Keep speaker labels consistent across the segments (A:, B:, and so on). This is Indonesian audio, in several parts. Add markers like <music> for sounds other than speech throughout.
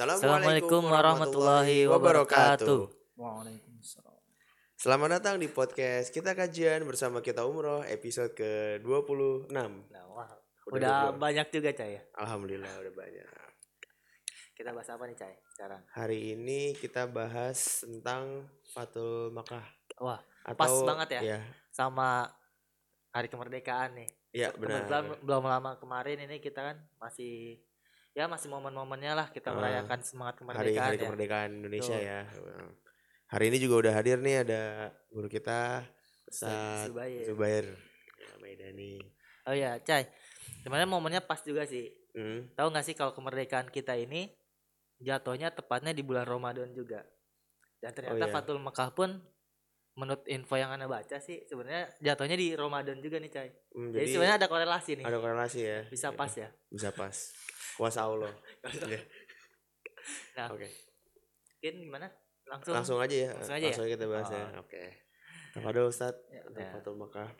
A: Assalamualaikum warahmatullahi wabarakatuh.
B: Waalaikumsalam.
C: Selamat datang di podcast Kita Kajian bersama kita Umroh episode ke-26.
A: Nah, wah,
C: Udah
A: udah,
C: 20.
A: banyak juga Cai ya.
C: Alhamdulillah udah banyak.
A: Kita bahas apa nih Cai sekarang?
C: Hari ini kita bahas tentang Fatul Makkah
A: Wah,
C: atau
A: Pas banget ya.
C: Ya,
A: sama hari kemerdekaan nih.
C: ya benar.
A: Belum lama kemarin ini kita kan masih ya masih momen-momennya lah kita
C: Ah,
A: merayakan semangat
C: Hari
A: kemerdekaan
C: hari
A: ya.
C: kemerdekaan Indonesia
A: Betul.
C: ya. Hari ini juga udah hadir nih ada guru kita
A: Ustaz Zubair.
C: Zubair ya, Maidani.
A: Oh ya, Cai. Sebenarnya momennya pas juga sih.
C: Hmm.
A: Tahu nggak sih kalau kemerdekaan kita ini jatuhnya tepatnya di bulan Ramadan juga. Dan ternyata
C: iya.
A: Fatul Mekah pun menurut info yang anda baca sih sebenarnya jatuhnya di Ramadan juga nih Cai.
C: Hmm,
A: Jadi,
C: jadi
A: sebenarnya ada korelasi nih.
C: ada korelasi ya.
A: Bisa pas ya.
C: Bisa pas. Kuasa Allah. <laughs> Iya.
A: Nah,
C: Oke.
A: mungkin gimana? Langsung.
C: Langsung aja ya.
A: Langsung aja ya?
C: kita bahas ya.
A: Oh.
C: Oke. Kepada Ustadz
A: Ya.
C: Fatul Makkah.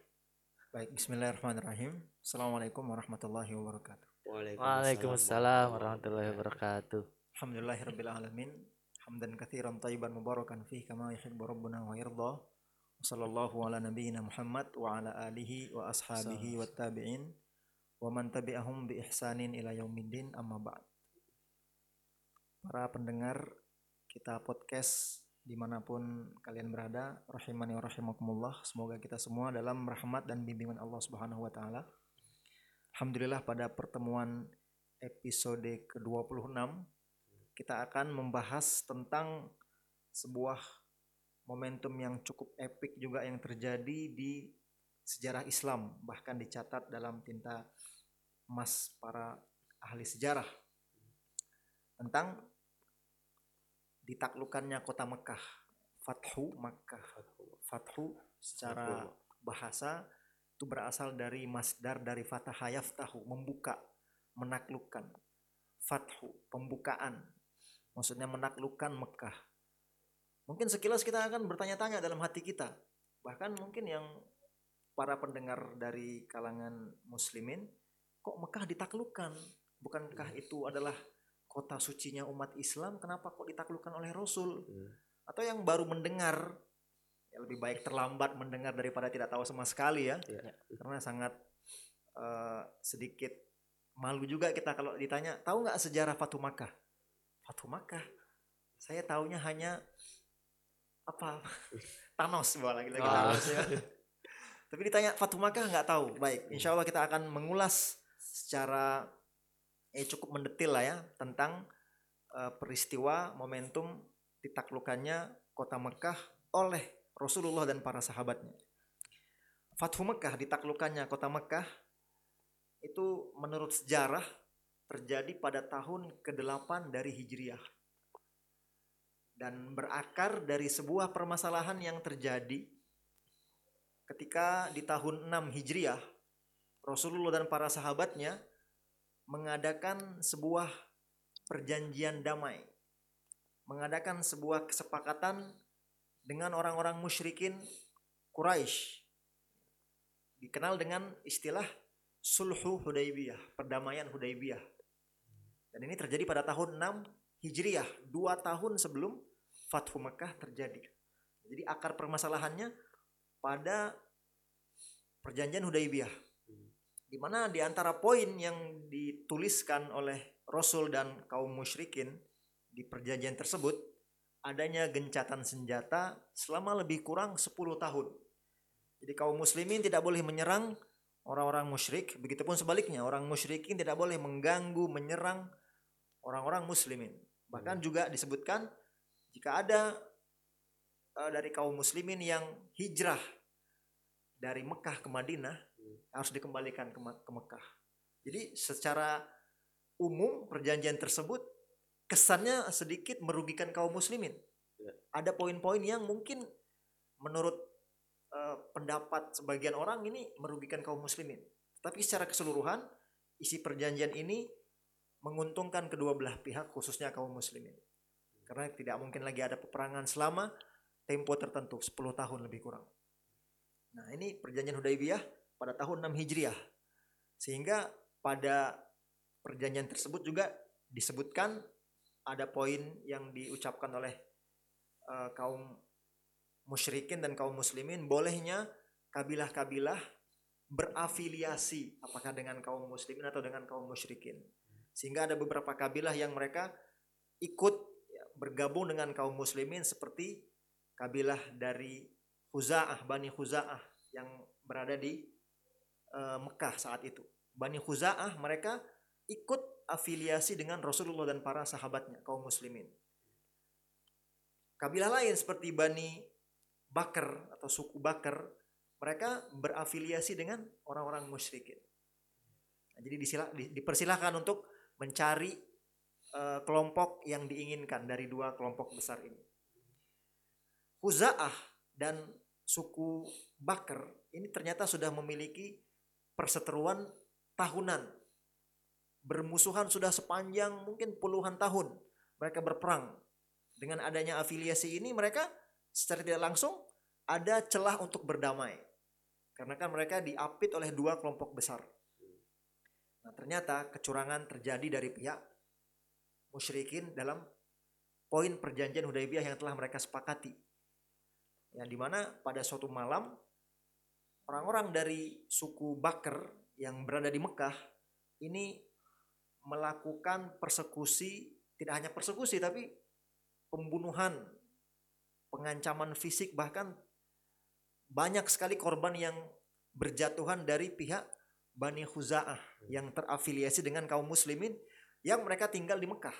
B: Baik, bismillahirrahmanirrahim. Assalamualaikum warahmatullahi wabarakatuh.
A: Waalaikumsalam warahmatullahi wabarakatuh.
B: Alhamdulillahirabbil alamin. Hamdan katsiran tayyiban mubarakan fihi kama yuhibbu rabbuna wa yarda. Wa sallallahu ala nabiyyina Muhammad wa ala alihi wa ashabihi wa tabi'in wa man tabi'ahum bi ihsanin ila yaumiddin amma ba'd. Para pendengar kita podcast di mana pun kalian berada, rahimani wa rahimakumullah. Semoga kita semua dalam rahmat dan bimbingan Allah Subhanahu wa taala. Alhamdulillah pada pertemuan episode ke-26 kita akan membahas tentang sebuah momentum yang cukup epik juga yang terjadi di sejarah Islam bahkan dicatat dalam tinta emas para ahli sejarah tentang ditaklukannya kota Mekah Fathu Makkah. Fathu. Secara bahasa itu berasal dari masdar dari fatah yaftahu membuka menaklukkan. Fathu pembukaan maksudnya menaklukkan Mekah. Mungkin sekilas kita akan bertanya-tanya dalam hati kita. Bahkan mungkin yang para pendengar dari kalangan muslimin kok Mekah ditaklukkan? Bukankah itu adalah kota sucinya umat Islam? Kenapa kok ditaklukkan oleh Rasul?
C: Hmm.
B: atau yang baru mendengar ya lebih baik terlambat mendengar daripada tidak tahu sama sekali ya.
C: Ya.
B: karena sangat eh, sedikit malu juga kita kalau ditanya tahu nggak sejarah Fatu Makkah Fatu Makkah saya taunya hanya apa <laughs> Thanos bola lagi lagi
C: Ah.
B: Thanos ya. tapi ditanya Fatu Makkah nggak tahu baik insya Allah kita akan mengulas secara eh cukup mendetil lah ya tentang eh, peristiwa momentum ditaklukannya kota Mekah oleh Rasulullah dan para sahabatnya. Fathu Mekah ditaklukannya kota Mekah itu menurut sejarah terjadi pada tahun ke-8 dari Hijriah. Dan berakar dari sebuah permasalahan yang terjadi ketika di tahun 6 Hijriah Rasulullah dan para sahabatnya mengadakan sebuah perjanjian damai. Mengadakan sebuah kesepakatan dengan orang-orang musyrikin Quraisy. Dikenal dengan istilah Sulhu Hudaybiyah, perdamaian Hudaybiyah. Dan ini terjadi pada tahun 6 Hijriah, dua tahun sebelum Fathu Mekah terjadi. Jadi akar permasalahannya pada perjanjian Hudaybiyah. Di mana di antara poin yang dituliskan oleh Rasul dan kaum musyrikin di perjanjian tersebut adanya gencatan senjata selama lebih kurang 10 tahun. Jadi kaum muslimin tidak boleh menyerang orang-orang musyrik, begitupun sebaliknya orang musyrikin tidak boleh mengganggu, menyerang orang-orang muslimin. Bahkan juga disebutkan jika ada eh, dari kaum muslimin yang hijrah dari Mekah ke Madinah harus dikembalikan ke, ke Mekah. Jadi secara umum perjanjian tersebut kesannya sedikit merugikan kaum muslimin.
C: Ya.
B: Ada poin-poin yang mungkin menurut eh, pendapat sebagian orang ini merugikan kaum muslimin. Tapi secara keseluruhan isi perjanjian ini menguntungkan kedua belah pihak khususnya kaum muslimin. Karena tidak mungkin lagi ada peperangan selama tempo tertentu 10 tahun lebih kurang. Nah, ini perjanjian Hudaybiyah pada tahun 6 Hijriah. Sehingga pada perjanjian tersebut juga disebutkan ada poin yang diucapkan oleh eh, kaum musyrikin dan kaum muslimin bolehnya kabilah-kabilah berafiliasi apakah dengan kaum muslimin atau dengan kaum musyrikin. Sehingga ada beberapa kabilah yang mereka ikut bergabung dengan kaum muslimin seperti kabilah dari Huza'ah, Bani Huza'ah yang berada di eh, Mekah saat itu. Bani Huza'ah mereka ikut afiliasi dengan Rasulullah dan para sahabatnya kaum muslimin. Kabilah lain seperti Bani Bakar atau suku Bakar mereka berafiliasi dengan orang-orang musyrikin. Nah, jadi disila- di- dipersilahkan untuk mencari eh, kelompok yang diinginkan dari dua kelompok besar ini. Huza'ah dan suku Bakar ini ternyata sudah memiliki perseteruan tahunan. Bermusuhan sudah sepanjang mungkin puluhan tahun. Mereka berperang. Dengan adanya afiliasi ini mereka secara tidak langsung ada celah untuk berdamai. Karena kan mereka diapit oleh dua kelompok besar. Nah, ternyata kecurangan terjadi dari pihak musyrikin dalam poin perjanjian Hudaybiyah yang telah mereka sepakati. Yang di mana pada suatu malam orang-orang dari suku Bakar yang berada di Mekah ini melakukan persekusi, tidak hanya persekusi tapi pembunuhan, pengancaman fisik bahkan banyak sekali korban yang berjatuhan dari pihak Bani Khuza'ah yang terafiliasi dengan kaum muslimin yang mereka tinggal di Mekah.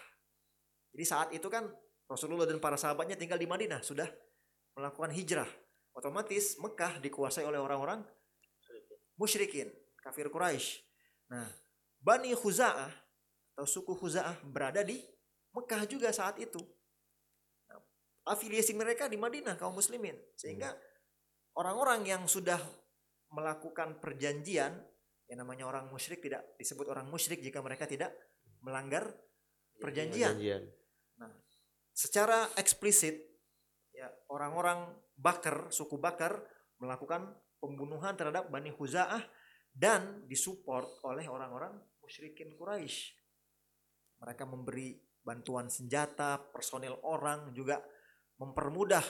B: Jadi saat itu kan Rasulullah dan para sahabatnya tinggal di Madinah sudah melakukan hijrah. Otomatis Mekah dikuasai oleh orang-orang musyrikin, kafir Quraisy. Nah, Bani Khuza'ah atau suku Khuza'ah berada di Mekah juga saat itu. Nah, afiliasi mereka di Madinah kaum muslimin sehingga orang-orang yang sudah melakukan perjanjian yang namanya orang musyrik tidak disebut orang musyrik jika mereka tidak melanggar perjanjian.
C: Perjanjian.
B: Secara eksplisit ya orang-orang Bakar, suku Bakar melakukan pembunuhan terhadap Bani Huza'ah dan disupport oleh orang-orang musyrikin Quraisy. Mereka memberi bantuan senjata, personil orang juga mempermudah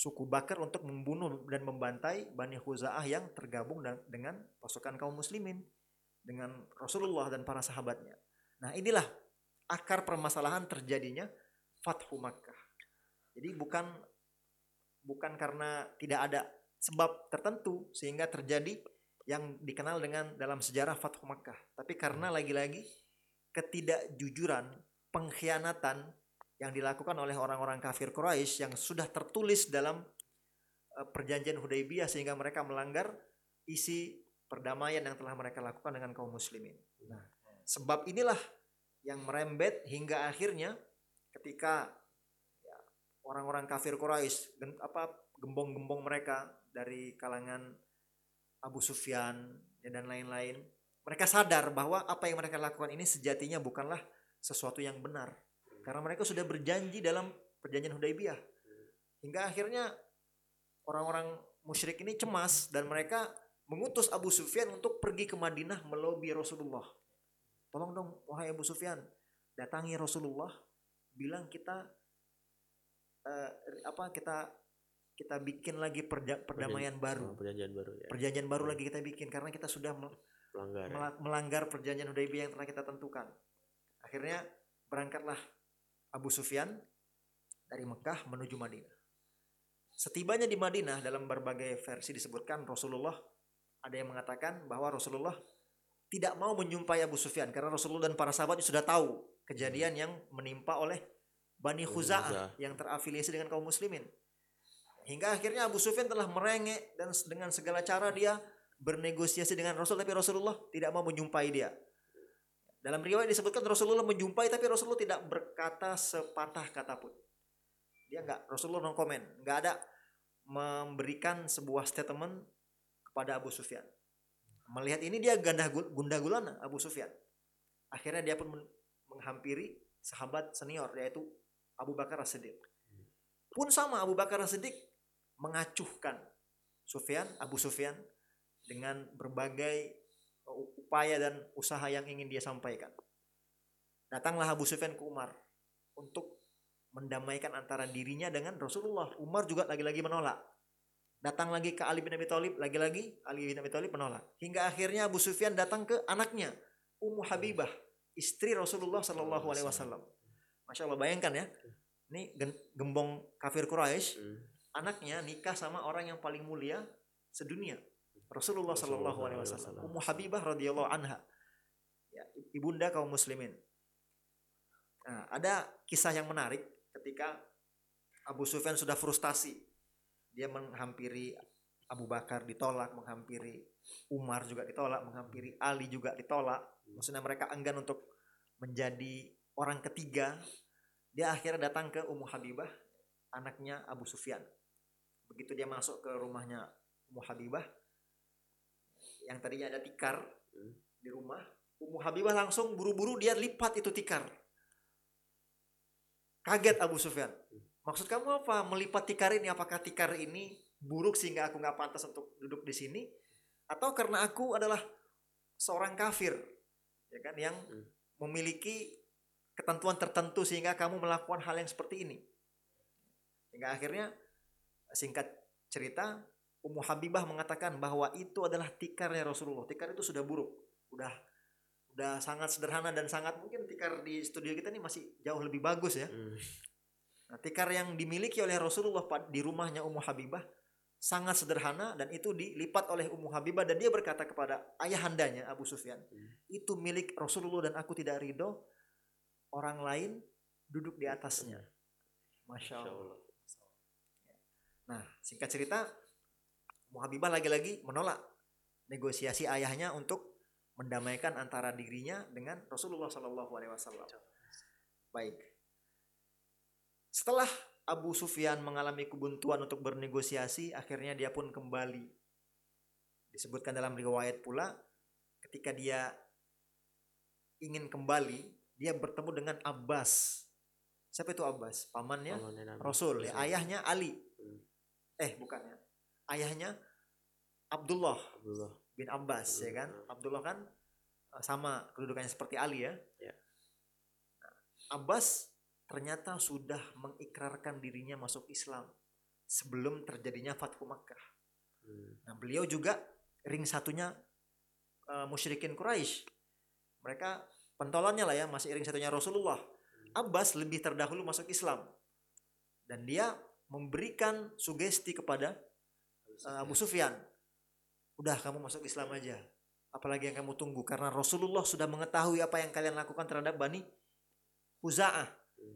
B: suku Bakar untuk membunuh dan membantai Bani Huza'ah yang tergabung dengan pasukan kaum muslimin dengan Rasulullah dan para sahabatnya. Nah, inilah akar permasalahan terjadinya Fathu Makkah. Jadi bukan bukan karena tidak ada sebab tertentu sehingga terjadi yang dikenal dengan dalam sejarah Fathu Makkah, tapi karena lagi-lagi ketidakjujuran, pengkhianatan yang dilakukan oleh orang-orang kafir Quraisy yang sudah tertulis dalam eh, perjanjian Hudaybiyah sehingga mereka melanggar isi perdamaian yang telah mereka lakukan dengan kaum muslimin. Nah, sebab inilah yang merembet hingga akhirnya ketika ya, orang-orang kafir Quraisy apa gembong-gembong mereka dari kalangan Abu Sufyan ya, dan lain-lain mereka sadar bahwa apa yang mereka lakukan ini sejatinya bukanlah sesuatu yang benar karena mereka sudah berjanji dalam perjanjian Hudaybiyah hingga akhirnya orang-orang musyrik ini cemas dan mereka mengutus Abu Sufyan untuk pergi ke Madinah melobi Rasulullah tolong dong wahai Abu Sufyan datangi Rasulullah bilang kita eh, apa kita kita bikin lagi perja- perdamaian baru
C: Oh, perjanjian baru ya.
B: perjanjian baru lagi kita bikin karena kita sudah mel-
C: Pelanggar. ya.
B: mela- melanggar perjanjian Hudaybiyah yang telah kita tentukan. Akhirnya berangkatlah Abu Sufyan dari Mekah menuju Madinah. Setibanya di Madinah dalam berbagai versi disebutkan Rasulullah ada yang mengatakan bahwa Rasulullah tidak mau menjumpai Abu Sufyan karena Rasulullah dan para sahabat sudah tahu kejadian yang menimpa oleh Bani Khuza'ah yang terafiliasi dengan kaum muslimin. Hingga akhirnya Abu Sufyan telah merengek dan dengan segala cara dia bernegosiasi dengan Rasul tapi Rasulullah tidak mau menjumpai dia. Dalam riwayat disebutkan Rasulullah menjumpai tapi Rasulullah tidak berkata sepatah kata pun. Dia nggak Rasulullah no comment, nggak ada memberikan sebuah statement kepada Abu Sufyan. Melihat ini dia ganda gu- gundah gulana Abu Sufyan. Akhirnya dia pun men- menghampiri sahabat senior yaitu Abu Bakar As-Siddiq. Pun sama Abu Bakar As-Siddiq mengacuhkan Sufyan, Abu Sufyan dengan berbagai upaya dan usaha yang ingin dia sampaikan. Datanglah Abu Sufyan ke Umar. untuk mendamaikan antara dirinya dengan Rasulullah. Umar juga lagi-lagi menolak. Datang lagi ke Ali bin Abi Thalib, lagi-lagi Ali bin Abi Thalib menolak. Hingga akhirnya Abu Sufyan datang ke anaknya, Ummu Habibah, istri Rasulullah Shallallahu Alaihi Wasallam. Masya Allah, bayangkan ya, ini gembong kafir Quraisy,
C: Hmm.
B: anaknya nikah sama orang yang paling mulia sedunia, Rasulullah Shallallahu Alaihi Wasallam. Ummu Habibah radhiyallahu anha, ya, ibunda kaum muslimin. Nah, ada kisah yang menarik ketika Abu Sufyan sudah frustasi. Dia menghampiri Abu Bakar ditolak, menghampiri Umar juga ditolak, menghampiri Ali juga ditolak. Maksudnya mereka enggan untuk menjadi orang ketiga. Dia akhirnya datang ke Ummu Habibah, anaknya Abu Sufyan. Begitu dia masuk ke rumahnya Ummu Habibah, yang tadinya ada tikar
C: Hmm.
B: di rumah, Ummu Habibah langsung buru-buru dia lipat itu tikar. Kaget Abu Sufyan. Maksud kamu apa? Melipat tikar ini apakah tikar ini buruk sehingga aku nggak pantas untuk duduk di sini? Atau karena aku adalah seorang kafir, ya kan, yang
C: Hmm.
B: memiliki ketentuan tertentu sehingga kamu melakukan hal yang seperti ini. Hingga akhirnya singkat cerita Ummu Habibah mengatakan bahwa itu adalah tikarnya Rasulullah. Tikar itu sudah buruk, udah udah sangat sederhana dan sangat mungkin tikar di studio kita ini masih jauh lebih bagus ya.
C: Hmm.
B: Nah, tikar yang dimiliki oleh Rasulullah di rumahnya Ummu Habibah sangat sederhana dan itu dilipat oleh Ummu Habibah dan dia berkata kepada ayahandanya Abu Sufyan,
C: Hmm.
B: itu milik Rasulullah dan aku tidak ridho orang lain duduk di atasnya. Masya
C: Masya.
B: Allah. Nah, singkat cerita, Ummu Habibah lagi-lagi menolak negosiasi ayahnya untuk mendamaikan antara dirinya dengan Rasulullah Shallallahu Alaihi Wasallam. Baik. Setelah Abu Sufyan mengalami kebuntuan untuk bernegosiasi, akhirnya dia pun kembali. Disebutkan dalam riwayat pula, ketika dia ingin kembali, dia bertemu dengan Abbas. Siapa itu Abbas? Pamannya
C: Pamannya Nabi.
B: Rasul, ya, ayahnya Ali.
C: Hmm.
B: Eh, bukan ya. Ayahnya Abdullah
C: Abdullah.
B: bin Abbas ya kan.
C: Hmm.
B: Abdullah kan eh, sama kedudukannya seperti Ali ya.
C: Ya.
B: Nah, Abbas ternyata sudah mengikrarkan dirinya masuk Islam sebelum terjadinya Fathu Makkah.
C: Hmm.
B: Nah, beliau juga ring satunya eh, musyrikin Quraisy. Mereka pentolannya lah ya, masih ring satunya Rasulullah. Abbas lebih terdahulu masuk Islam. Dan dia memberikan sugesti kepada eh, Abu Sufyan. Udah kamu masuk Islam aja. Apalagi yang kamu tunggu karena Rasulullah sudah mengetahui apa yang kalian lakukan terhadap Bani Huza'ah.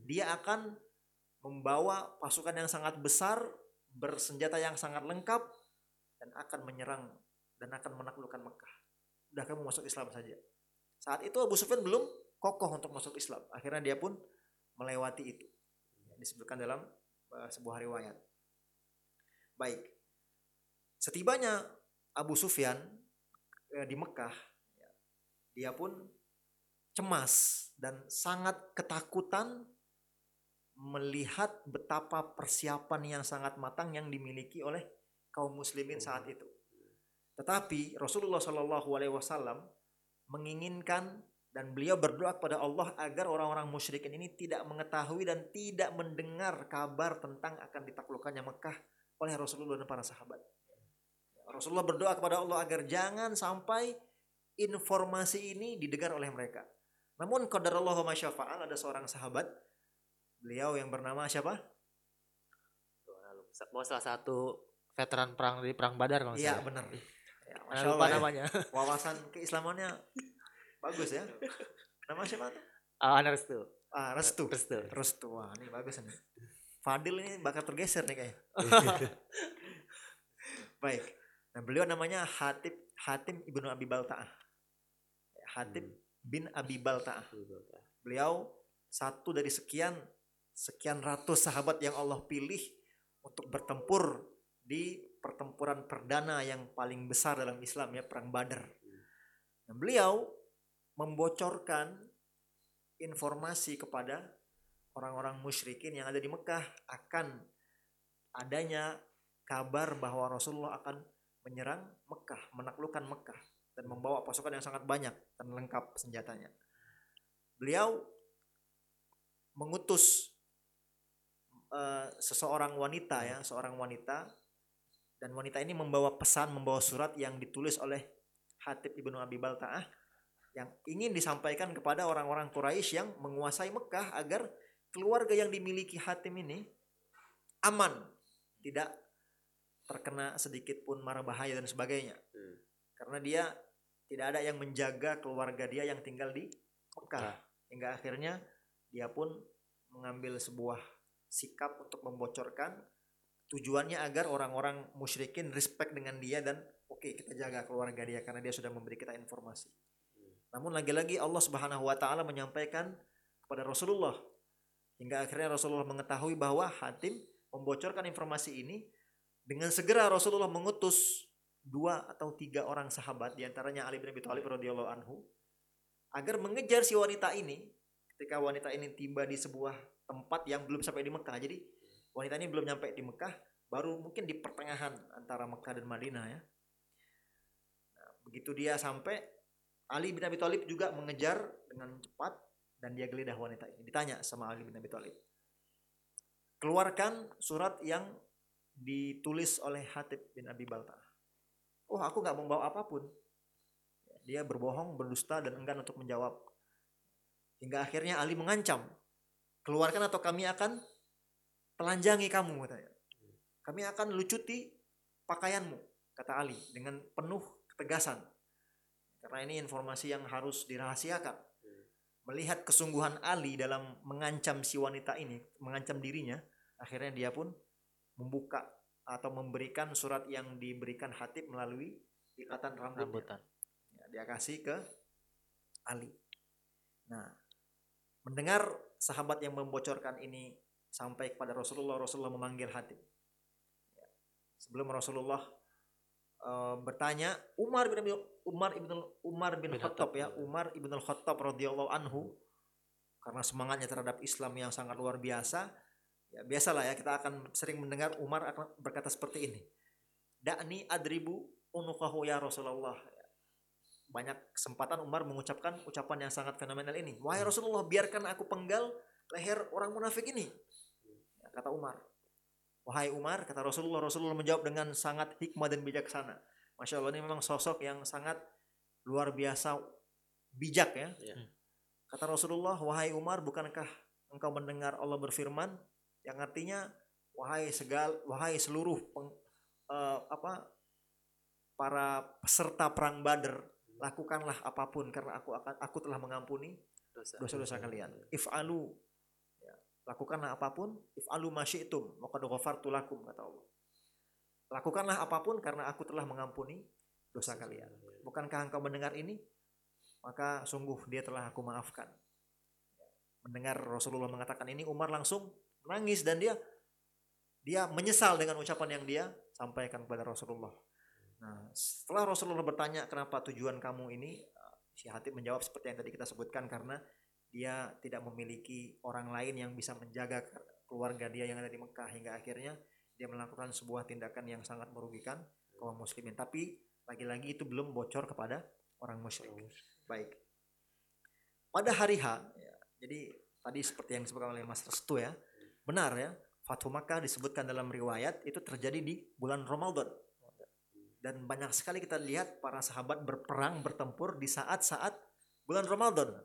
B: Dia akan membawa pasukan yang sangat besar, bersenjata yang sangat lengkap dan akan menyerang dan akan menaklukkan Mekah. Udah kamu masuk Islam saja. Saat itu Abu Sufyan belum kokoh untuk masuk Islam. Akhirnya dia pun melewati itu. Disebutkan dalam uh, sebuah riwayat. Baik. Setibanya Abu Sufyan eh, di Mekah, ya, dia pun cemas dan sangat ketakutan melihat betapa persiapan yang sangat matang yang dimiliki oleh kaum muslimin saat itu. Tetapi Rasulullah Shallallahu Alaihi Wasallam menginginkan dan beliau berdoa kepada Allah agar orang-orang musyrikin ini tidak mengetahui dan tidak mendengar kabar tentang akan ditaklukkannya Mekah oleh Rasulullah dan para sahabat. Rasulullah berdoa kepada Allah agar jangan sampai informasi ini didengar oleh mereka. Namun qadarullah ma syafa'al ada seorang sahabat beliau yang bernama siapa?
A: Bahwa salah satu veteran perang di perang Badar kalau
B: Iya
A: salah.
B: benar. Ya, Masya
A: lupa
B: Allah ya.
A: namanya. <laughs>
B: Wawasan keislamannya bagus ya. Nama siapa?
A: Ana Restu.
B: Ah, Restu.
A: Restu.
B: Restu. Wah, ini bagus nih. Fadil ini bakal tergeser nih kayaknya. <laughs> Baik. Nah, beliau namanya Hatib Hatim Ibnu Abi Balta'ah. Hatib bin Abi Balta'ah. Beliau satu dari sekian sekian ratus sahabat yang Allah pilih untuk bertempur di pertempuran perdana yang paling besar dalam Islam ya perang Badar. Nah, beliau membocorkan informasi kepada orang-orang musyrikin yang ada di Mekah akan adanya kabar bahwa Rasulullah akan menyerang Mekah, menaklukkan Mekah dan membawa pasukan yang sangat banyak dan lengkap senjatanya. Beliau mengutus eh, seseorang wanita ya, seorang wanita dan wanita ini membawa pesan, membawa surat yang ditulis oleh Hatib ibnu Abi Baltaah yang ingin disampaikan kepada orang-orang Quraisy yang menguasai Mekah agar keluarga yang dimiliki Hatim ini aman, tidak terkena sedikit pun mara bahaya dan sebagainya.
C: Hmm.
B: Karena dia tidak ada yang menjaga keluarga dia yang tinggal di Mekah.
A: Mekah.
B: Hingga akhirnya dia pun mengambil sebuah sikap untuk membocorkan tujuannya agar orang-orang musyrikin respect dengan dia dan oke kita jaga keluarga dia karena dia sudah memberi kita informasi. Namun lagi-lagi Allah Subhanahu wa taala menyampaikan kepada Rasulullah hingga akhirnya Rasulullah mengetahui bahwa Hatim membocorkan informasi ini dengan segera Rasulullah mengutus dua atau tiga orang sahabat di antaranya Ali bin Abi Thalib radhiyallahu anhu agar mengejar si wanita ini ketika wanita ini tiba di sebuah tempat yang belum sampai di Mekah. Jadi wanita ini belum nyampe di Mekah baru mungkin di pertengahan antara Mekah dan Madinah ya. Nah, begitu dia sampai Ali bin Abi Thalib juga mengejar dengan cepat dan dia geledah wanita ini. Ditanya sama Ali bin Abi Thalib keluarkan surat yang ditulis oleh Hatib bin Abi Balta. Oh aku nggak membawa apa pun. Dia berbohong berdusta dan enggan untuk menjawab. Hingga akhirnya Ali mengancam. Keluarkan atau kami akan telanjangi kamu katanya kami akan lucuti pakaianmu kata Ali dengan penuh ketegasan. Karena ini informasi yang harus dirahasiakan. Melihat kesungguhan Ali dalam mengancam si wanita ini mengancam dirinya akhirnya dia pun membuka atau memberikan surat yang diberikan Hatib melalui ikatan rambutnya
A: rambutan.
B: Ya, dia kasih ke Ali. Nah, mendengar sahabat yang membocorkan ini sampai kepada Rasulullah, Rasulullah memanggil Hatib. Ya. Sebelum Rasulullah eh, bertanya, Umar bin Umar ibn Umar bin
A: Bin
B: Khattab ya. Umar ibn Khattab radhiyallahu anhu karena semangatnya terhadap Islam yang sangat luar biasa. Ya, biasalah ya kita akan sering mendengar Umar akan berkata seperti ini. Da'ni adribu unuqahu ya Rasulullah. Banyak kesempatan Umar mengucapkan ucapan yang sangat fenomenal ini. Wahai Rasulullah, biarkan aku penggal leher orang munafik ini. Ya, kata Umar. Wahai Umar, kata Rasulullah, Rasulullah menjawab dengan sangat hikmah dan bijaksana. Masya Allah ini memang sosok yang sangat luar biasa bijak ya.
C: Ya.
B: Kata Rasulullah, wahai Umar, bukankah engkau mendengar Allah berfirman yang artinya wahai segal, wahai seluruh peng- eh, apa para peserta perang Badar, lakukanlah apa pun karena aku akan aku telah mengampuni
A: Dosa.
B: dosa-dosa kalian. If'alu ya, lakukanlah apa pun, if'alu masyi'tum, maka ghafartu lakum kata Allah. Lakukanlah apa pun karena aku telah mengampuni dosa kalian. Bukankah engkau mendengar ini? Maka sungguh dia telah aku maafkan. Mendengar Rasulullah mengatakan ini, Umar langsung menangis dan dia dia menyesal dengan ucapan yang dia sampaikan kepada Rasulullah. Nah, setelah Rasulullah bertanya kenapa tujuan kamu ini, eh, si Hatib menjawab seperti yang tadi kita sebutkan karena dia tidak memiliki orang lain yang bisa menjaga keluarga dia yang ada di Mekah hingga akhirnya dia melakukan sebuah tindakan yang sangat merugikan kaum muslimin. Tapi lagi-lagi itu belum bocor kepada orang musyrik. Baik. Pada hari H, ya, jadi tadi seperti yang disebutkan oleh Mas Restu ya, benar ya, Fathu Makkah disebutkan dalam riwayat itu terjadi di bulan Ramadan. Dan banyak sekali kita lihat para sahabat berperang, bertempur di saat-saat bulan Ramadan.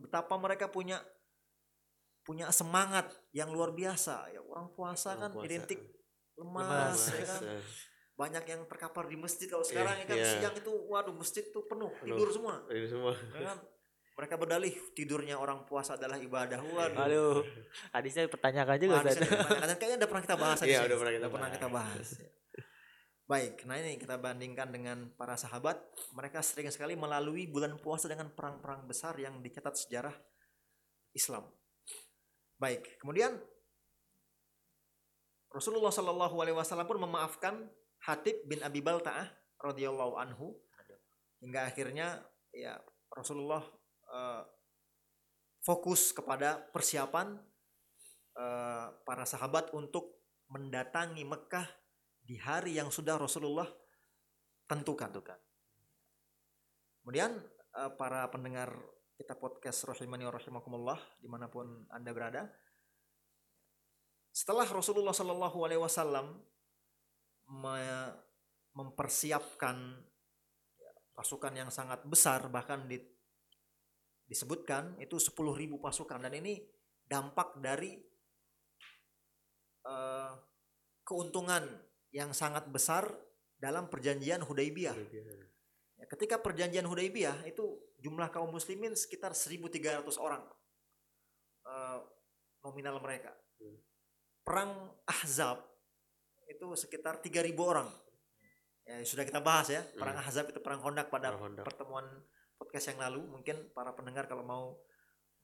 B: Betapa, mereka punya punya semangat yang luar biasa. Ya, orang puasa kan
C: Orang puasa.
B: identik lemas,
A: Lemas,
B: ya kan? <laughs> banyak yang terkapar di masjid kalau sekarang ya kan
C: iya.
B: siang itu waduh masjid tuh penuh,
C: Penuh.
B: tidur semua
C: Ini semua.
B: ya kan? Mereka berdalih tidurnya orang puasa adalah ibadah. Waduh.
A: Aduh, hadisnya pertanyakan juga Ustaz.
B: dipertanyakan. kayaknya udah pernah kita bahas
C: Iya, udah pernah kita
B: pernah
C: bahas.
B: kita bahas. baik nah ini kita bandingkan dengan para sahabat. Mereka sering sekali melalui bulan puasa dengan perang-perang besar yang dicatat sejarah Islam. Baik kemudian Rasulullah Shallallahu Alaihi Wasallam pun memaafkan Hatib bin Abi Baltaah radhiyallahu anhu. Hingga akhirnya ya Rasulullah eh, fokus kepada persiapan eh, para sahabat untuk mendatangi Mekah di hari yang sudah Rasulullah tentukan.
A: Tentukan.
B: Kemudian eh, para pendengar kita podcast rahimani wa rahimakumullah di mana pun anda berada. Setelah Rasulullah Shallallahu Alaihi Wasallam me- mempersiapkan pasukan yang sangat besar bahkan di, disebutkan itu 10.000 pasukan dan ini dampak dari eh, keuntungan yang sangat besar dalam perjanjian Hudaybiyah. Ya, ketika perjanjian Hudaybiyah itu jumlah kaum muslimin sekitar 1.300 orang eh, nominal mereka.
C: Hmm.
B: Perang Ahzab itu sekitar 3.000 orang. Ya sudah kita bahas ya. Perang Ahzab itu perang Hondak pada
C: Hmm. Perang
B: pertemuan podcast yang lalu. Mungkin para pendengar kalau mau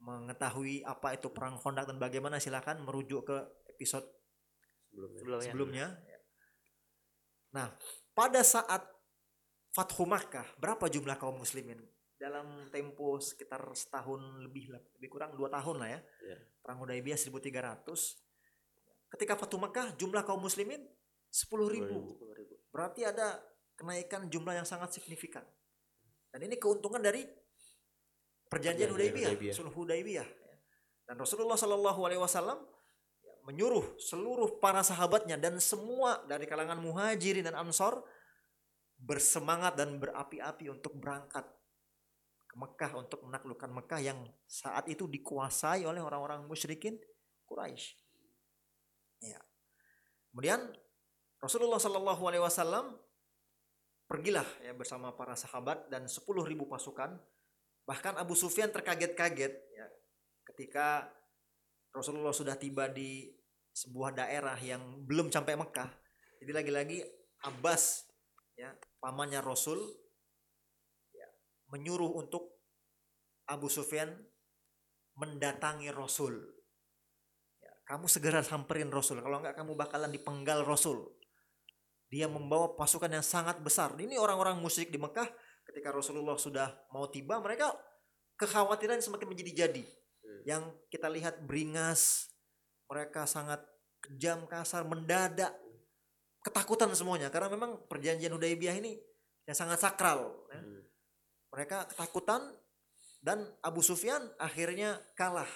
B: mengetahui apa itu perang Hondak dan bagaimana silakan merujuk ke episode
C: Sebelumnya.
A: sebelumnya.
B: sebelumnya. Nah, pada saat Fathu Makkah, berapa jumlah kaum muslimin? Dalam tempo sekitar setahun lebih lebih kurang dua tahun lah ya.
C: Iya.
B: Perang Hudaybiyah 1300. Ketika Fathu Makkah, jumlah kaum muslimin 10.000.
C: 10.000.
B: Berarti ada kenaikan jumlah yang sangat signifikan. Dan ini keuntungan dari perjanjian Hudaybiyah, sulh Hudaybiyah. ya. Dan Rasulullah Shallallahu Alaihi Wasallam ya, menyuruh seluruh para sahabatnya dan semua dari kalangan muhajirin dan ansor bersemangat dan berapi-api untuk berangkat ke Mekah untuk menaklukkan Mekah yang saat itu dikuasai oleh orang-orang musyrikin Quraisy. Ya. Kemudian Rasulullah Shallallahu Alaihi Wasallam pergilah ya bersama para sahabat dan 10.000 pasukan. Bahkan Abu Sufyan terkaget-kaget ya, ketika Rasulullah sudah tiba di sebuah daerah yang belum sampai Mekah. Jadi lagi-lagi Abbas ya pamannya Rasul ya, menyuruh untuk Abu Sufyan mendatangi Rasul. Ya, kamu segera <laughs> samperin Rasul. Kalau enggak kamu bakalan dipenggal Rasul. Dia membawa pasukan yang sangat besar. Ini orang-orang musyrik di Mekah ketika Rasulullah sudah mau tiba, mereka kekhawatiran semakin menjadi jadi.
C: Hmm.
B: Yang kita lihat beringas, mereka sangat kejam, kasar, mendadak, ketakutan semuanya karena memang perjanjian Hudaybiyah ini yang sangat sakral. ya.
C: Hmm.
B: Mereka ketakutan dan Abu Sufyan akhirnya kalah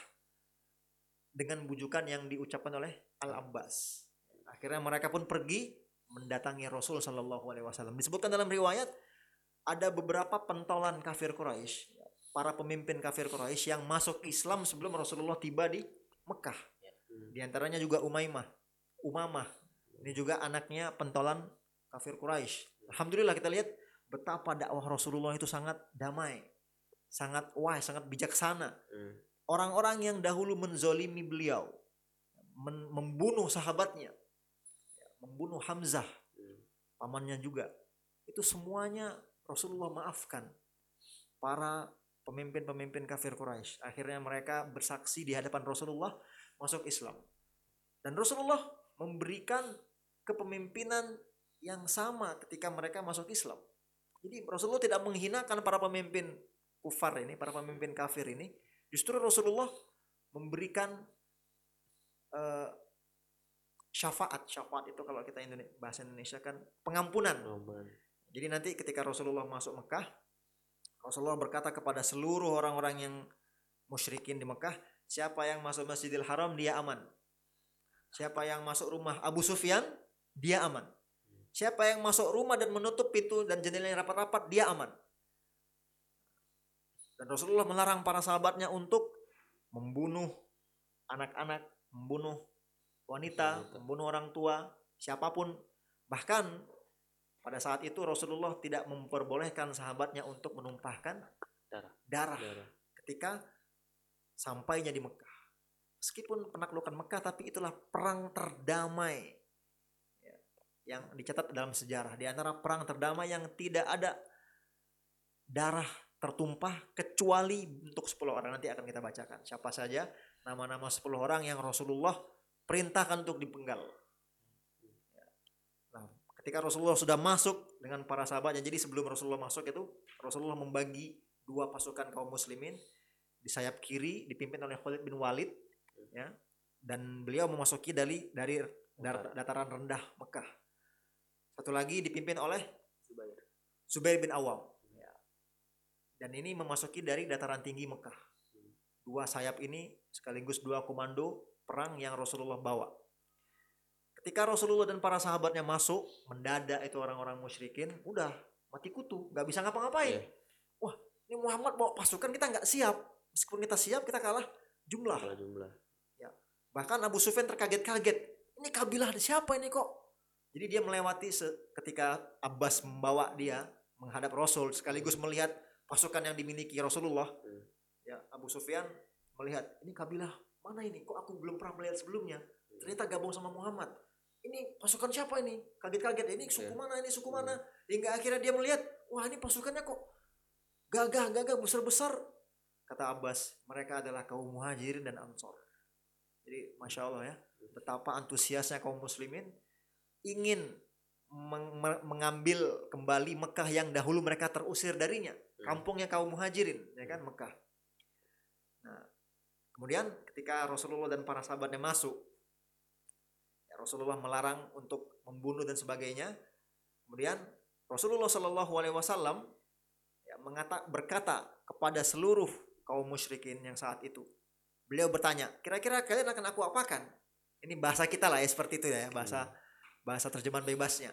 B: dengan bujukan yang diucapkan oleh Al Abbas. Akhirnya mereka pun pergi mendatangi Rasul Shallallahu Alaihi Wasallam. Disebutkan dalam riwayat ada beberapa pentolan kafir Quraisy, para pemimpin kafir Quraisy yang masuk Islam sebelum Rasulullah tiba di Mekah. Di antaranya juga Umaymah, Umamah. Ini juga anaknya pentolan kafir Quraisy. Alhamdulillah kita lihat betapa dakwah Rasulullah itu sangat damai, sangat wise, sangat bijaksana.
C: Hmm.
B: Orang-orang yang dahulu menzolimi beliau, membunuh sahabatnya, ya, membunuh Hamzah,
C: Hmm.
B: pamannya juga, itu semuanya Rasulullah maafkan. Para pemimpin-pemimpin kafir Quraisy. Akhirnya mereka bersaksi di hadapan Rasulullah masuk Islam. Dan Rasulullah memberikan kepemimpinan yang sama ketika mereka masuk Islam. Jadi Rasulullah tidak menghinakan para pemimpin kufar ini, para pemimpin kafir ini. Justru Rasulullah memberikan eh, syafaat. Syafaat itu kalau kita Indone- bahasa Indonesia kan pengampunan.
C: Aman.
B: Jadi nanti ketika Rasulullah masuk Mekah, Rasulullah berkata kepada seluruh orang-orang yang musyrikin di Mekah, siapa yang masuk Masjidil Haram dia aman. Siapa yang masuk rumah Abu Sufyan, dia aman. Siapa yang masuk rumah dan menutup pintu dan jendelanya rapat-rapat, dia aman. Dan Rasulullah melarang para sahabatnya untuk membunuh anak-anak, membunuh wanita,
C: Wanita.
B: membunuh orang tua, siapa pun. Bahkan pada saat itu Rasulullah tidak memperbolehkan sahabatnya untuk menumpahkan
A: Darah.
B: darah
C: Darah.
B: ketika sampainya di Mekah. Meskipun penaklukan Mekah, tapi itulah perang terdamai ya, yang dicatat dalam sejarah. Di antara perang terdamai yang tidak ada darah tertumpah kecuali untuk 10 orang nanti akan kita bacakan. Siapa saja nama-nama 10 orang yang Rasulullah perintahkan untuk dipenggal. Ya. Nah, ketika Rasulullah sudah masuk dengan para sahabatnya, jadi sebelum Rasulullah masuk itu Rasulullah membagi dua pasukan kaum muslimin di sayap kiri dipimpin oleh Khalid bin Walid ya dan beliau memasuki dari dari dar- dataran rendah Mekah. Satu lagi dipimpin oleh
A: Zubair.
B: Zubair bin Awam. Ya. Dan ini memasuki dari dataran tinggi Mekah. Dua sayap ini sekaligus dua komando perang yang Rasulullah bawa. Ketika Rasulullah dan para sahabatnya masuk, mendadak itu orang-orang musyrikin, udah mati kutu, nggak bisa ngapa-ngapain.
C: Iya.
B: Wah, ini Muhammad bawa pasukan kita nggak siap. Meskipun kita siap, kita kalah jumlah.
C: Kalah jumlah.
B: Bahkan Abu Sufyan terkaget-kaget. Ini kabilah siapa ini kok? Jadi dia melewati ketika Abbas membawa dia menghadap Rasul sekaligus melihat pasukan yang dimiliki Rasulullah.
C: Hmm.
B: Ya, Abu Sufyan melihat ini kabilah mana ini? Kok aku belum pernah melihat sebelumnya? Ternyata gabung sama Muhammad. Ini pasukan siapa ini? Kaget-kaget. Ini suku
C: Iya.
B: mana? Ini suku mana? Hingga akhirnya dia melihat, wah ini pasukannya kok gagah, gagah, besar-besar. Kata Abbas, mereka adalah kaum muhajirin dan ansor. Jadi masya Allah ya, betapa antusiasnya kaum muslimin ingin meng- me- mengambil kembali Mekah yang dahulu mereka terusir darinya, kampungnya kaum muhajirin, ya kan Mekah. Kemudian ketika Rasulullah dan para sahabatnya masuk, ya Rasulullah melarang untuk membunuh dan sebagainya. Kemudian Rasulullah Shallallahu Alaihi Wasallam ya, mengata, berkata kepada seluruh kaum musyrikin yang saat itu, beliau bertanya, kira-kira kalian akan aku apakan? Ini bahasa kita lah ya seperti itu ya bahasa bahasa terjemahan bebasnya.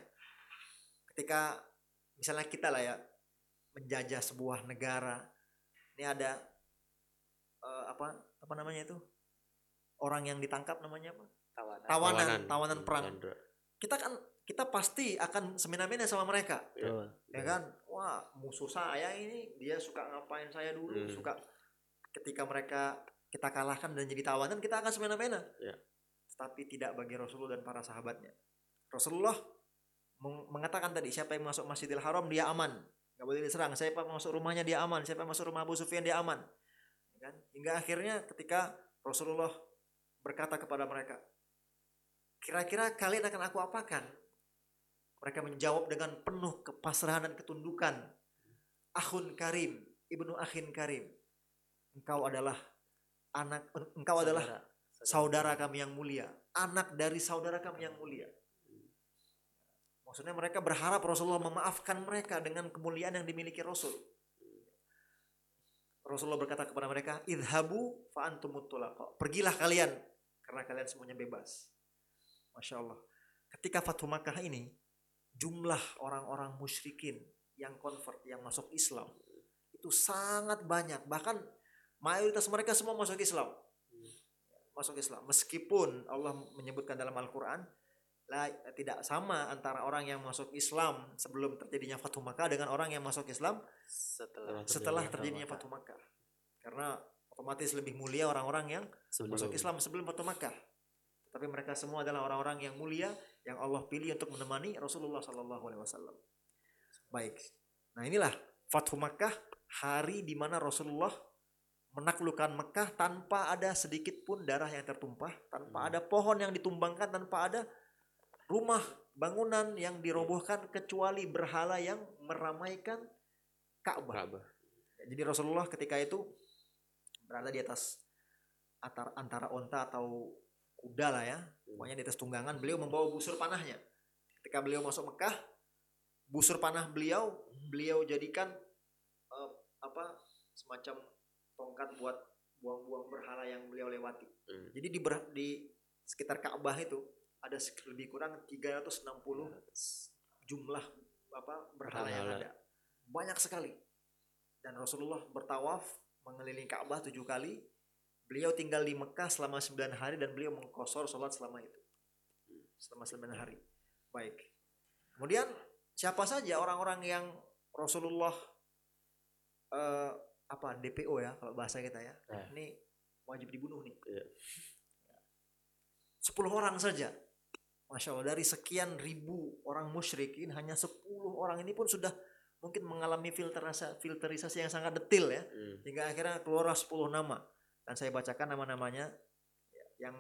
B: Ketika misalnya kita lah ya menjajah sebuah negara, ini ada eh, apa apa namanya itu orang yang ditangkap namanya apa?
A: Tawanan.
B: Tawanan, tawanan
C: Hmm,
B: perang.
C: Chandra.
B: Kita kan kita pasti akan semena-mena sama mereka,
A: Betul.
B: ya kan? Wah musuh saya ini dia suka ngapain saya dulu,
C: Hmm.
B: suka ketika mereka kita kalahkan dan jadi tawanan kita akan semena-mena.
C: Ya.
B: Tapi tidak bagi Rasulullah dan para sahabatnya. Rasulullah meng- mengatakan tadi siapa yang masuk Masjidil Haram dia aman, nggak boleh diserang. Siapa yang masuk rumahnya dia aman, siapa yang masuk rumah Abu Sufyan dia aman. Kan? Hingga akhirnya ketika Rasulullah berkata kepada mereka, kira-kira kalian akan aku apakan? Mereka menjawab dengan penuh kepasrahan dan ketundukan. Akhun Karim, ibnu Akhin Karim. Engkau adalah anak engkau adalah saudara kami yang mulia, anak dari saudara kami yang mulia. Maksudnya mereka berharap Rasulullah memaafkan mereka dengan kemuliaan yang dimiliki Rasul. Rasulullah berkata kepada mereka, "Idhabu fa antumut tulaqa." Pergilah kalian karena kalian semuanya bebas. Masya Allah. Ketika Fathu Makkah ini, jumlah orang-orang musyrikin yang convert, yang masuk Islam itu sangat banyak. Bahkan mayoritas mereka semua masuk Islam masuk Islam. Meskipun Allah menyebutkan dalam Al-Quran, lah, tidak sama antara orang yang masuk Islam sebelum terjadinya Fathu Makkah dengan orang yang masuk Islam
A: Setelah
B: setelah
C: terjadinya
B: Fathu Makkah. Karena otomatis lebih mulia orang-orang yang
A: sebelum
B: masuk Islam sebelum Fathu Makkah. Tapi mereka semua adalah orang-orang yang mulia yang Allah pilih untuk menemani Rasulullah Sallallahu Alaihi Wasallam. Baik. Nah inilah Fathu Makkah hari di mana Rasulullah menaklukkan Mekah tanpa ada sedikit pun darah yang tertumpah, tanpa
C: Hmm.
B: ada pohon yang ditumbangkan, tanpa ada rumah bangunan yang dirobohkan kecuali berhala yang meramaikan Ka'bah.
C: Ka'bah.
B: Jadi Rasulullah ketika itu berada di atas antara, antara onta atau kuda lah ya, pokoknya di atas tunggangan. Beliau membawa busur panahnya. Ketika beliau masuk Mekah, busur panah beliau beliau jadikan eh, apa semacam tongkat buat buang-buang berhala yang beliau lewati.
C: Hmm.
B: Jadi di, ber- di sekitar Ka'bah itu ada lebih kurang 360 jumlah apa berhala yang ada. Banyak sekali. Dan Rasulullah bertawaf mengelilingi Ka'bah tujuh kali. Beliau tinggal di Mekah selama 9 hari dan beliau mengkosor sholat selama itu. Selama 9 hari. Baik. Kemudian siapa saja orang-orang yang Rasulullah eh, apa DPO ya kalau bahasa kita ya.
A: Nah.
B: Ini wajib dibunuh nih.
C: Iya.
B: 10 orang saja. Masya Allah dari sekian ribu orang musyrikin hanya 10 orang ini pun sudah mungkin mengalami filterisasi, filterisasi yang sangat detil ya.
C: Hmm.
B: Hingga akhirnya keluar 10 nama. Dan saya bacakan nama-namanya ya, yang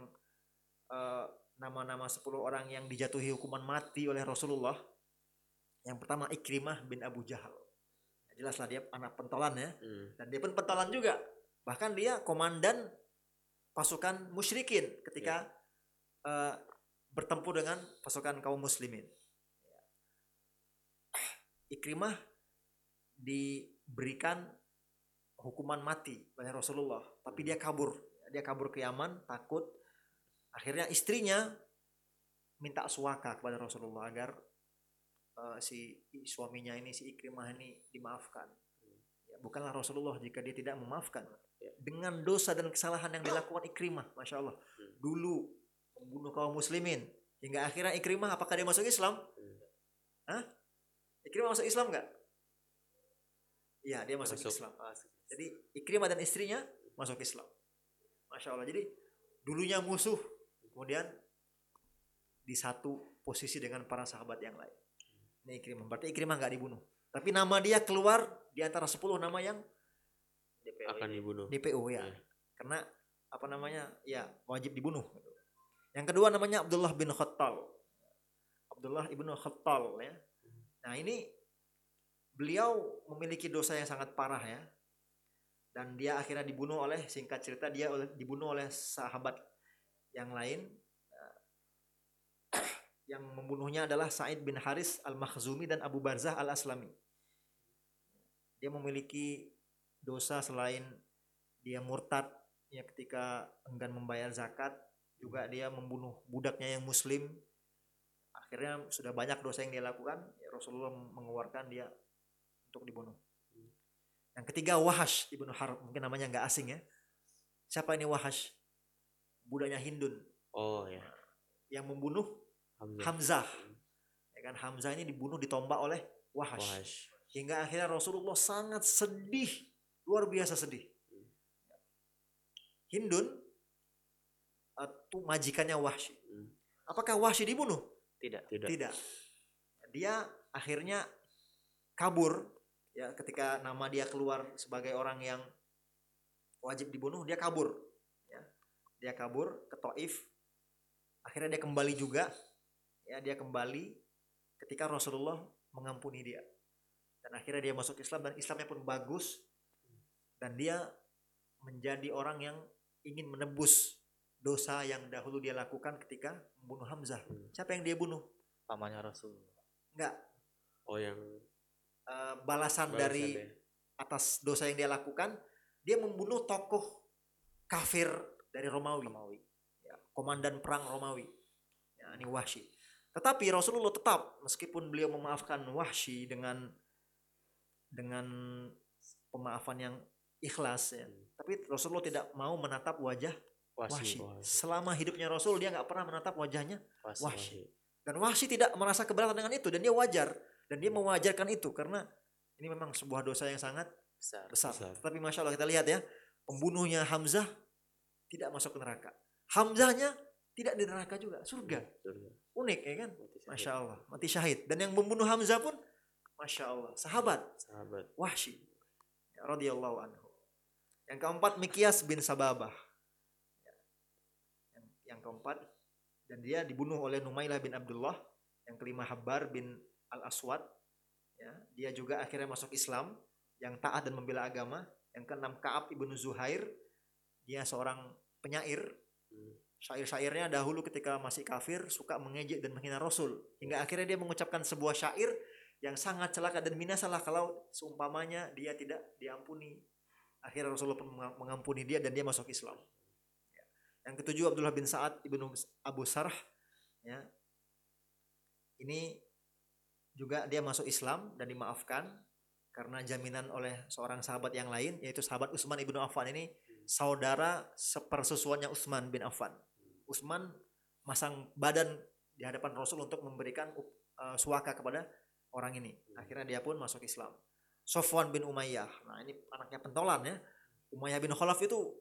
B: eh, nama-nama 10 orang yang dijatuhi hukuman mati oleh Rasulullah. Yang pertama Ikrimah bin Abu Jahal. Ya, jelaslah dia anak pentolan ya.
C: Hmm.
B: Dan dia pun pentolan juga. Bahkan dia komandan pasukan musyrikin ketika eh, bertempur dengan pasukan kaum muslimin. Ikrimah diberikan hukuman mati oleh Rasulullah, tapi dia kabur. Dia kabur ke Yaman, takut. Akhirnya istrinya minta suaka kepada Rasulullah agar eh, si suaminya ini si Ikrimah ini dimaafkan. Ya, bukanlah Rasulullah jika dia tidak memaafkan.
C: Ya.
B: Dengan dosa dan kesalahan yang dilakukan Ikrimah, masya Allah.
C: Hmm.
B: Dulu membunuh kaum muslimin hingga akhirnya Ikrimah apakah dia masuk Islam?
C: Hmm.
B: Hah? Ikrimah masuk Islam nggak? Iya, dia masuk,
C: Masuk.
B: Islam. Jadi Ikrimah dan istrinya masuk Islam. Masya Allah. Jadi dulunya musuh, kemudian di satu posisi dengan para sahabat yang lain. Ini Ikrimah. Berarti Ikrimah nggak dibunuh. Tapi nama dia keluar di antara 10 nama yang
A: DPO
C: akan dibunuh.
B: DPO ya.
C: Iya.
B: Karena apa namanya? Ya, wajib dibunuh. Yang kedua namanya Abdullah bin Khattal. Abdullah ibnu Khattal ya. Nah, ini beliau memiliki dosa yang sangat parah ya. Dan dia akhirnya dibunuh oleh singkat cerita dia dibunuh oleh sahabat yang lain Eh, yang membunuhnya adalah Said bin Haris al-Makhzumi dan Abu Barzah al-Aslami. Dia memiliki dosa selain dia murtad ya ketika enggan membayar zakat, juga dia membunuh budaknya yang muslim. Akhirnya sudah banyak dosa yang dia lakukan, ya Rasulullah mengeluarkan dia untuk dibunuh. Yang ketiga Wahash ibnu Harb, mungkin namanya nggak asing ya. Siapa ini Wahash? Budaknya Hindun
C: Oh ya.
B: yang membunuh
C: Hamzah.
B: Hamzah. Ya kan Hamzah ini dibunuh ditombak oleh Wahash.
C: Wahash.
B: Hingga akhirnya Rasulullah sangat sedih, luar biasa sedih. Hindun itu majikannya Wahsy.
C: Hmm.
B: Apakah Wahsy dibunuh?
A: Tidak.
C: Tidak.
B: Tidak. Dia akhirnya kabur ya ketika nama dia keluar sebagai orang yang wajib dibunuh, dia kabur. Ya. Dia kabur ke Taif. Akhirnya dia kembali juga. Ya, dia kembali ketika Rasulullah mengampuni dia. Dan akhirnya dia masuk Islam dan Islamnya pun bagus dan dia menjadi orang yang ingin menebus dosa yang dahulu dia lakukan ketika membunuh Hamzah.
C: Hmm.
B: Siapa yang dia bunuh?
A: Pamannya Rasul.
B: Enggak.
C: Oh yang
B: eh, balasan,
C: balasan
B: dari
C: deh.
B: atas dosa yang dia lakukan, dia membunuh tokoh kafir dari Romawi,
A: Romawi.
B: ya, komandan perang Romawi. Ya, ini Wahsy. Tetapi Rasulullah tetap meskipun beliau memaafkan Wahsy dengan dengan pemaafan yang ikhlas ya.
C: Hmm.
B: Tapi Rasulullah tidak mau menatap wajah. Wahsy. Selama hidupnya Rasul dia nggak pernah menatap wajahnya. Wahsy. Dan Wahsy tidak merasa keberatan dengan itu dan dia wajar dan dia mewajarkan itu karena ini memang sebuah dosa yang sangat
A: Besar.
B: besar.
C: Besar.
B: Tapi masya Allah kita lihat ya, pembunuhnya Hamzah tidak masuk ke neraka. Hamzahnya tidak di neraka juga, surga.
C: Surga.
B: Unik ya kan? Masya Allah, mati syahid. Dan yang membunuh Hamzah pun, masya Allah, sahabat
C: Sahabat.
B: Wahsy, ya, radhiyallahu anhu. Yang keempat Mikyas bin Sababah. Ya. Yang, keempat dan dia dibunuh oleh Numailah bin Abdullah. Yang kelima Habbar bin Al Aswad. Ya, dia juga akhirnya masuk Islam yang taat dan membela agama. Yang keenam Kaab ibnu Zuhair. Dia seorang penyair. Syair-syairnya dahulu ketika masih kafir suka mengejek dan menghina Rasul. Hingga akhirnya dia mengucapkan sebuah syair yang sangat celaka dan binasalah kalau seumpamanya dia tidak diampuni. Akhirnya Rasulullah pun menga- mengampuni dia dan dia masuk Islam. Ya. Yang ketujuh Abdullah bin Sa'ad ibnu Abu Sarh. Ya. Ini juga dia masuk Islam dan dimaafkan karena jaminan oleh seorang sahabat yang lain yaitu sahabat Utsman ibnu Affan ini saudara sepersusuannya Utsman bin Affan. Utsman masang badan di hadapan Rasul untuk memberikan uh, suaka kepada orang ini. Akhirnya dia pun masuk Islam. Sofwan bin Umayyah. Nah, ini anaknya pentolan ya. Umayyah bin Khalaf itu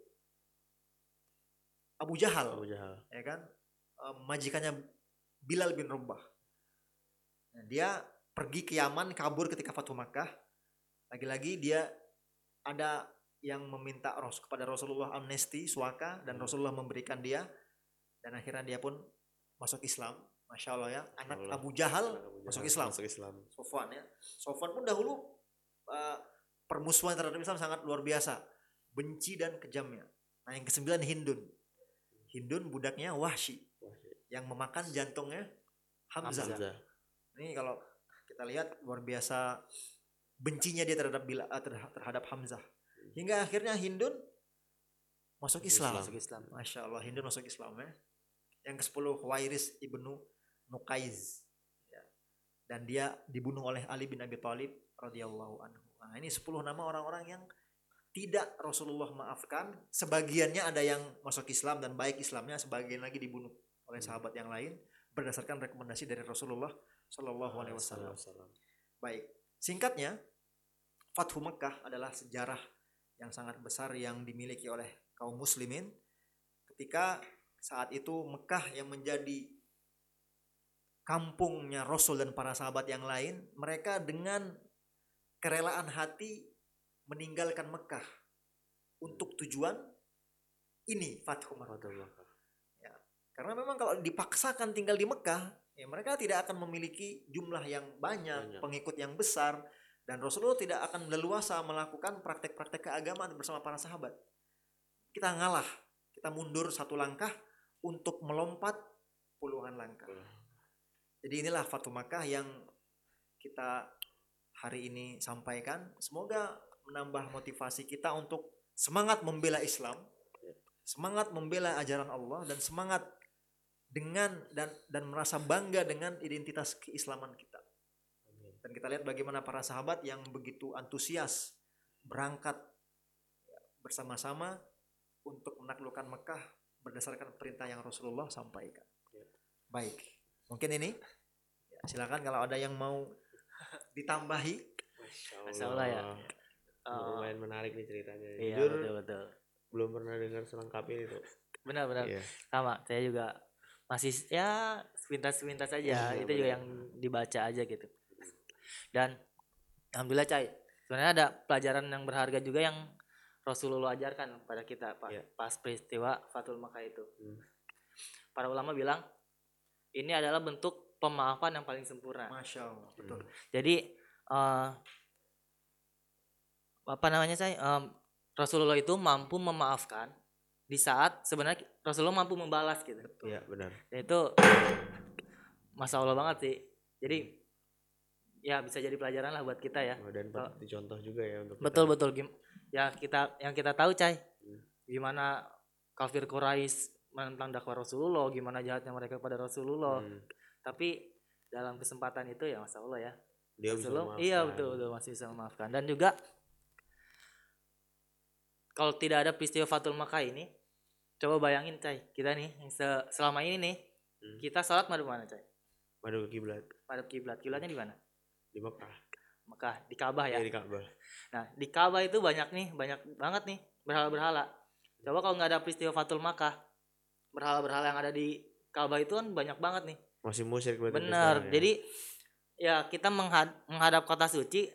B: Abu Jahal,
C: Abu Jahal.
B: ya kan? Majikannya Bilal bin Rabah. Nah, dia pergi ke Yaman, kabur ketika Fatuh Makkah. Lagi-lagi dia ada yang meminta Ros kepada Rasulullah amnesti, suaka dan Rasulullah memberikan dia dan akhirnya dia pun masuk Islam. Masya Allah ya, anak
C: Allah.
B: Abu Jahal
C: Anak Abu
B: masuk
C: Jahal
B: Islam.
C: Masuk Islam.
B: Sofwan ya. Sofwan pun dahulu uh, permusuhan terhadap Islam sangat luar biasa. Benci dan kejamnya. Nah yang kesembilan Hindun. Hindun budaknya Wahsy yang memakan jantungnya Hamzah.
C: Hamzah.
B: Ini kalau kita lihat luar biasa bencinya dia terhadap bila, eh, terhadap, Hamzah. hingga akhirnya Hindun masuk Islam.
A: Masuk Islam.
B: Masya Allah Hindun masuk Islam ya. Yang ke-10 Huwairis ibnu Nukaiz. Ya. Dan dia dibunuh oleh Ali bin Abi Thalib radhiyallahu anhu. Nah, ini 10 nama orang-orang yang tidak Rasulullah maafkan. Sebagiannya ada yang masuk Islam dan baik Islamnya, sebagian lagi dibunuh oleh sahabat yang lain berdasarkan rekomendasi dari Rasulullah Shallallahu alaihi wasallam. Baik, singkatnya Fathu Mekah adalah sejarah yang sangat besar yang dimiliki oleh kaum muslimin ketika saat itu Mekah yang menjadi kampungnya Rasul dan para sahabat yang lain, mereka dengan kerelaan hati meninggalkan Mekah untuk tujuan ini Fathu Mekah. Karena memang kalau dipaksakan tinggal di Mekah, ya mereka tidak akan memiliki jumlah yang banyak,
C: Banyak.
B: pengikut yang besar, dan Rasulullah tidak akan leluasa melakukan praktek-praktek keagamaan bersama para sahabat. Kita ngalah, kita mundur satu langkah untuk melompat puluhan langkah. Jadi inilah Fatu Makkah yang kita hari ini sampaikan. Semoga menambah motivasi kita untuk semangat membela Islam, semangat membela ajaran Allah dan semangat dengan dan dan merasa bangga dengan identitas keislaman kita. Dan kita lihat bagaimana para sahabat yang begitu antusias berangkat ya, bersama-sama untuk menaklukkan Mekah berdasarkan perintah yang Rasulullah sampaikan. Baik, mungkin ini Ya, silakan kalau ada yang mau ditambahi.
A: Masya Allah ya. Oh,
C: Lumayan menarik nih ceritanya.
A: iya
C: Jujur
A: betul betul.
C: belum pernah dengar selengkap ini tuh.
A: Benar benar.
C: Iya.
A: Sama, saya juga masih ya sepintas-sepintas aja.
C: Iya,
A: itu juga
C: benar.
A: yang dibaca aja gitu. Dan alhamdulillah Cai, sebenarnya ada pelajaran yang berharga juga yang Rasulullah ajarkan pada kita Pak,
C: Iya.
A: pas peristiwa Fatul Makkah itu.
C: Hmm.
A: Para ulama bilang ini adalah bentuk pemaafan yang paling sempurna.
B: Masya Allah, betul.
A: Jadi eh apa namanya saya em, Rasulullah itu mampu memaafkan di saat sebenarnya Rasulullah mampu membalas gitu.
C: Iya, benar.
A: Dan itu masa Allah banget sih. Jadi ya bisa jadi pelajaran lah buat kita ya.
C: Dan patut dicontoh juga ya untuk kita.
A: Betul betul Gim- ya kita yang kita tahu cai
C: Hmm.
A: gimana kafir Quraisy menentang dakwah Rasulullah, gimana jahatnya mereka pada Rasulullah.
C: Hmm.
A: Tapi dalam kesempatan itu ya masa Allah ya.
C: Dia bisa
A: Rasulullah-
C: memaafkan.
A: iya betul betul masih bisa memaafkan dan juga kalau tidak ada peristiwa Fatul Makkah ini coba bayangin cai kita nih yang se- selama ini nih
C: Hmm.
A: kita sholat madep mana cai?
C: Madu ke kiblat.
A: Madep kiblat. Kiblatnya di mana?
C: Di Mekah.
A: Mekah di Ka'bah ya?
C: Ya, di Ka'bah.
A: nah di Ka'bah itu banyak nih banyak banget nih berhala-berhala. Coba kalau nggak ada peristiwa Fatul Makkah berhala-berhala yang ada di Ka'bah itu kan banyak banget nih.
C: Masih musyrik berarti sekarang ya.
A: Jadi ya kita menghad- menghadap kota suci,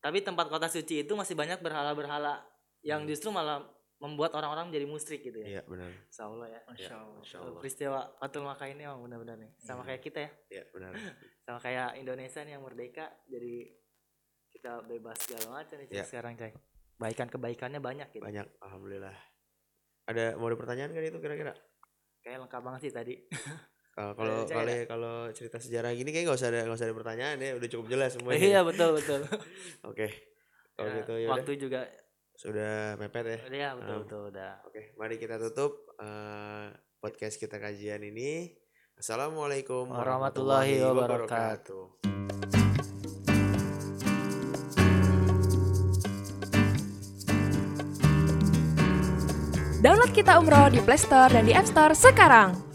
A: tapi tempat kota suci itu masih banyak berhala-berhala yang
C: Hmm.
A: justru malah membuat orang-orang jadi musyrik gitu ya.
C: Iya, benar.
A: Insya Allah ya.
B: Masya Allah.
C: Masya Allah.
A: Peristiwa Fatul Makkah ini emang benar-benar nih. Sama
C: Iya.
A: kayak kita ya.
C: Iya, benar. <laughs>
A: Sama kayak Indonesia nih yang merdeka jadi kita bebas segala macam nih
C: Iya.
A: sekarang Cai. Baikan kebaikannya banyak gitu.
C: Banyak alhamdulillah. Ada mau ada pertanyaan kan itu kira-kira?
A: Kayak lengkap banget sih tadi. <laughs>
C: Kalau kalau
A: Cai,
C: kalau kalau cerita sejarah gini kayak nggak usah ada nggak usah ada pertanyaan ya, udah cukup jelas semuanya.
A: iya betul betul. <laughs>
C: Oke. Kalau
A: Ya,
C: gitu ya
A: waktu juga
C: sudah mepet ya.
A: ya betul
C: Um,
A: betul udah.
C: Oke, mari kita tutup eh, podcast kita kajian ini. Assalamualaikum
A: Warahmatullahi wabarakatuh.
D: Download Kita Umroh di Play Store dan di App Store sekarang.